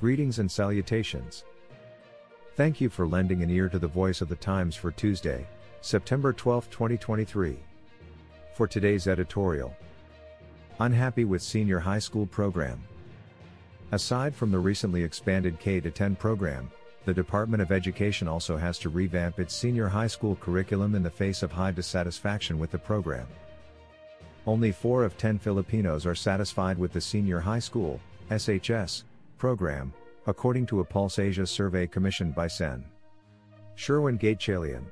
Greetings and salutations. Thank you for lending an ear to the voice of the Times for Tuesday, September 12, 2023. For today's editorial, Unhappy with Senior High School Program. Aside from the recently expanded K 10 program, the Department of Education also has to revamp its senior high school curriculum in the face of high dissatisfaction with the program. Only 4 of 10 Filipinos are satisfied with the senior high school SHS program, according to a Pulse Asia survey commissioned by SEN. Sherwin Gatchalian.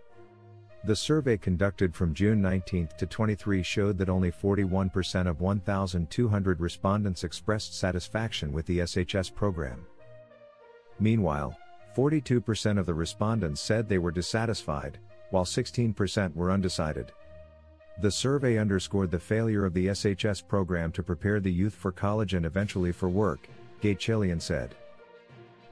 The survey conducted from June 19 to 23 showed that only 41% of 1,200 respondents expressed satisfaction with the SHS program. Meanwhile, 42% of the respondents said they were dissatisfied, while 16% were undecided. The survey underscored the failure of the SHS program to prepare the youth for college and eventually for work, Gatchalian said.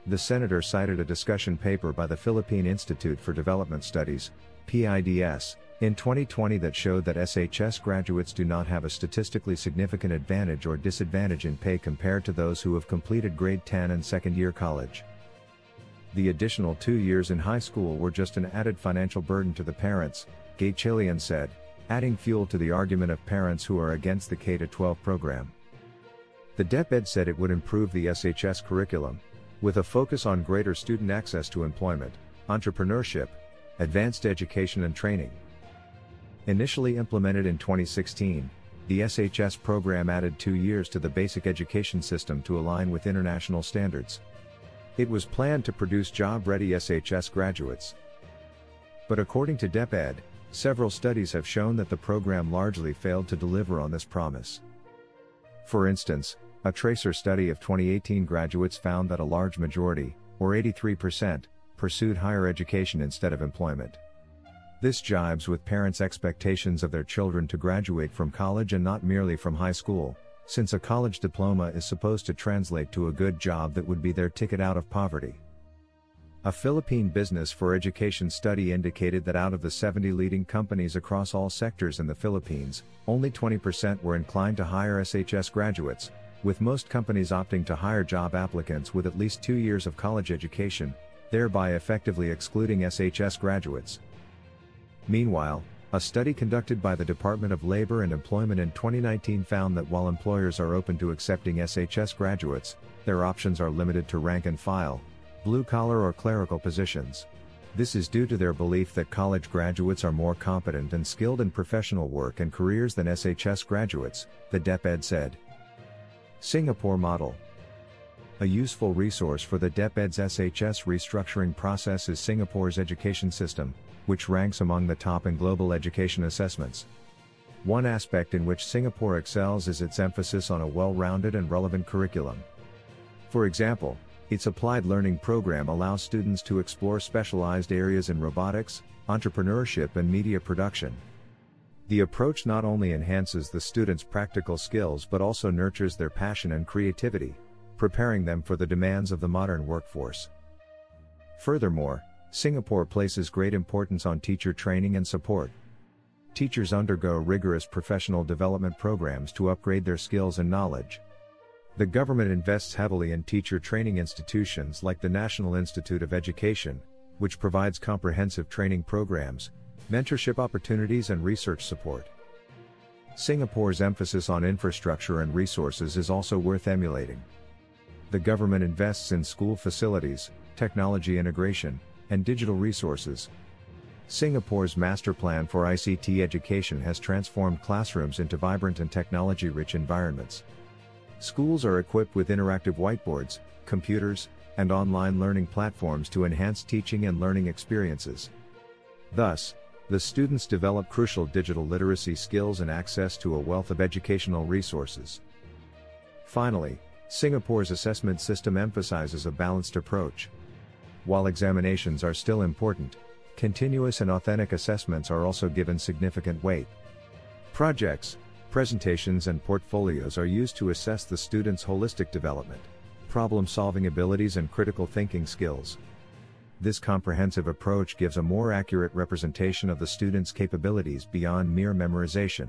The senator cited a discussion paper by the Philippine Institute for Development Studies, PIDS, in 2020 that showed that SHS graduates do not have a statistically significant advantage or disadvantage in pay compared to those who have completed grade 10 and second year college. The additional two years in high school were just an added financial burden to the parents, Gatchalian said, adding fuel to the argument of parents who are against the K 12 program. The DepEd said it would improve the SHS curriculum, with a focus on greater student access to employment, entrepreneurship, advanced education and training. Initially implemented in 2016, the SHS program added two years to the basic education system to align with international standards. It was planned to produce job-ready SHS graduates. But according to DepEd, several studies have shown that the program largely failed to deliver on this promise. For instance, a Tracer study of 2018 graduates found that a large majority, or 83%, pursued higher education instead of employment. This jibes with parents' expectations of their children to graduate from college and not merely from high school, since a college diploma is supposed to translate to a good job that would be their ticket out of poverty. A Philippine Business for Education study indicated that out of the 70 leading companies across all sectors in the Philippines, only 20% were inclined to hire SHS graduates, with most companies opting to hire job applicants with at least two years of college education, thereby effectively excluding SHS graduates. Meanwhile, a study conducted by the Department of Labor and Employment in 2019 found that while employers are open to accepting SHS graduates, their options are limited to rank and file, blue collar or clerical positions. This is due to their belief that college graduates are more competent and skilled in professional work and careers than SHS graduates, the DepEd said. Singapore Model A useful resource for the DepEd's SHS restructuring process is Singapore's education system, which ranks among the top in global education assessments. One aspect in which Singapore excels is its emphasis on a well-rounded and relevant curriculum. For example, its applied learning program allows students to explore specialized areas in robotics, entrepreneurship and media production. The approach not only enhances the students' practical skills but also nurtures their passion and creativity, preparing them for the demands of the modern workforce. Furthermore, Singapore places great importance on teacher training and support. Teachers undergo rigorous professional development programs to upgrade their skills and knowledge. The government invests heavily in teacher training institutions like the National Institute of Education, which provides comprehensive training programs, mentorship opportunities and research support. Singapore's emphasis on infrastructure and resources is also worth emulating. The government invests in school facilities, technology integration, and digital resources. Singapore's master plan for ICT education has transformed classrooms into vibrant and technology rich environments. Schools are equipped with interactive whiteboards, computers, and online learning platforms to enhance teaching and learning experiences. Thus, the students develop crucial digital literacy skills and access to a wealth of educational resources. Finally, Singapore's assessment system emphasizes a balanced approach. While examinations are still important, continuous and authentic assessments are also given significant weight. Projects, presentations, and portfolios are used to assess the student's holistic development, problem solving abilities, and critical thinking skills. This comprehensive approach gives a more accurate representation of the student's capabilities beyond mere memorization.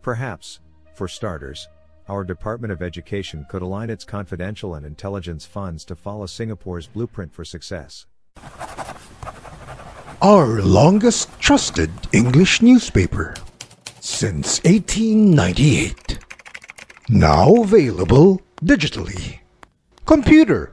Perhaps, for starters, our Department of Education could align its confidential and intelligence funds to follow Singapore's blueprint for success. Our longest trusted English newspaper since 1898. Now available digitally. Computer.